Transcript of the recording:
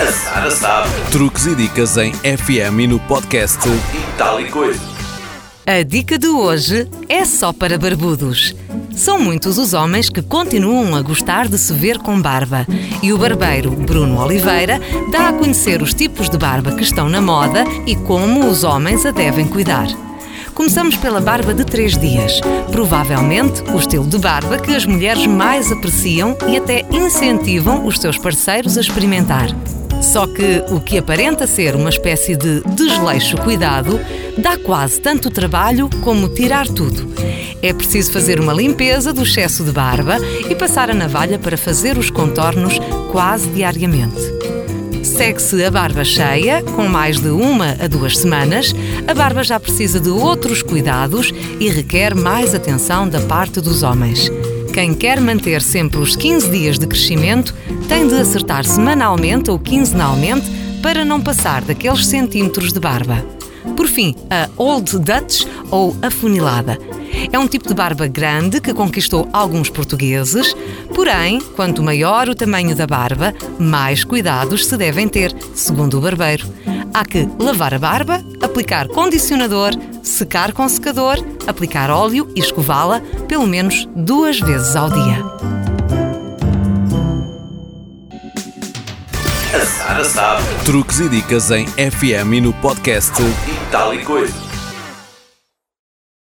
A Sara sabe. Truques e dicas em FM e no podcast E tal e coisa. A dica de hoje é só para barbudos. São muitos os homens que continuam a gostar de se ver com barba e o barbeiro Bruno Oliveira dá a conhecer os tipos de barba que estão na moda e como os homens a devem cuidar. Começamos pela barba de três dias, provavelmente o estilo de barba que as mulheres mais apreciam e até incentivam os seus parceiros a experimentar. Só que o que aparenta ser uma espécie de desleixo cuidado dá quase tanto trabalho como tirar tudo. É preciso fazer uma limpeza do excesso de barba e passar a navalha para fazer os contornos quase diariamente. Segue-se a barba cheia, com mais de uma a duas semanas. A barba já precisa de outros cuidados e requer mais atenção da parte dos homens. Quem quer manter sempre os 15 dias de crescimento tem de acertar semanalmente ou quinzenalmente para não passar daqueles centímetros de barba. Por fim, a Old Dutch ou afunilada. É um tipo de barba grande que conquistou alguns portugueses, porém, quanto maior o tamanho da barba, mais cuidados se devem ter, segundo o barbeiro. Há que lavar a barba, aplicar condicionador, secar com secador, aplicar óleo e escová-la pelo menos duas vezes ao dia. A Sara sabe. Truques e dicas em FM e no podcast E e.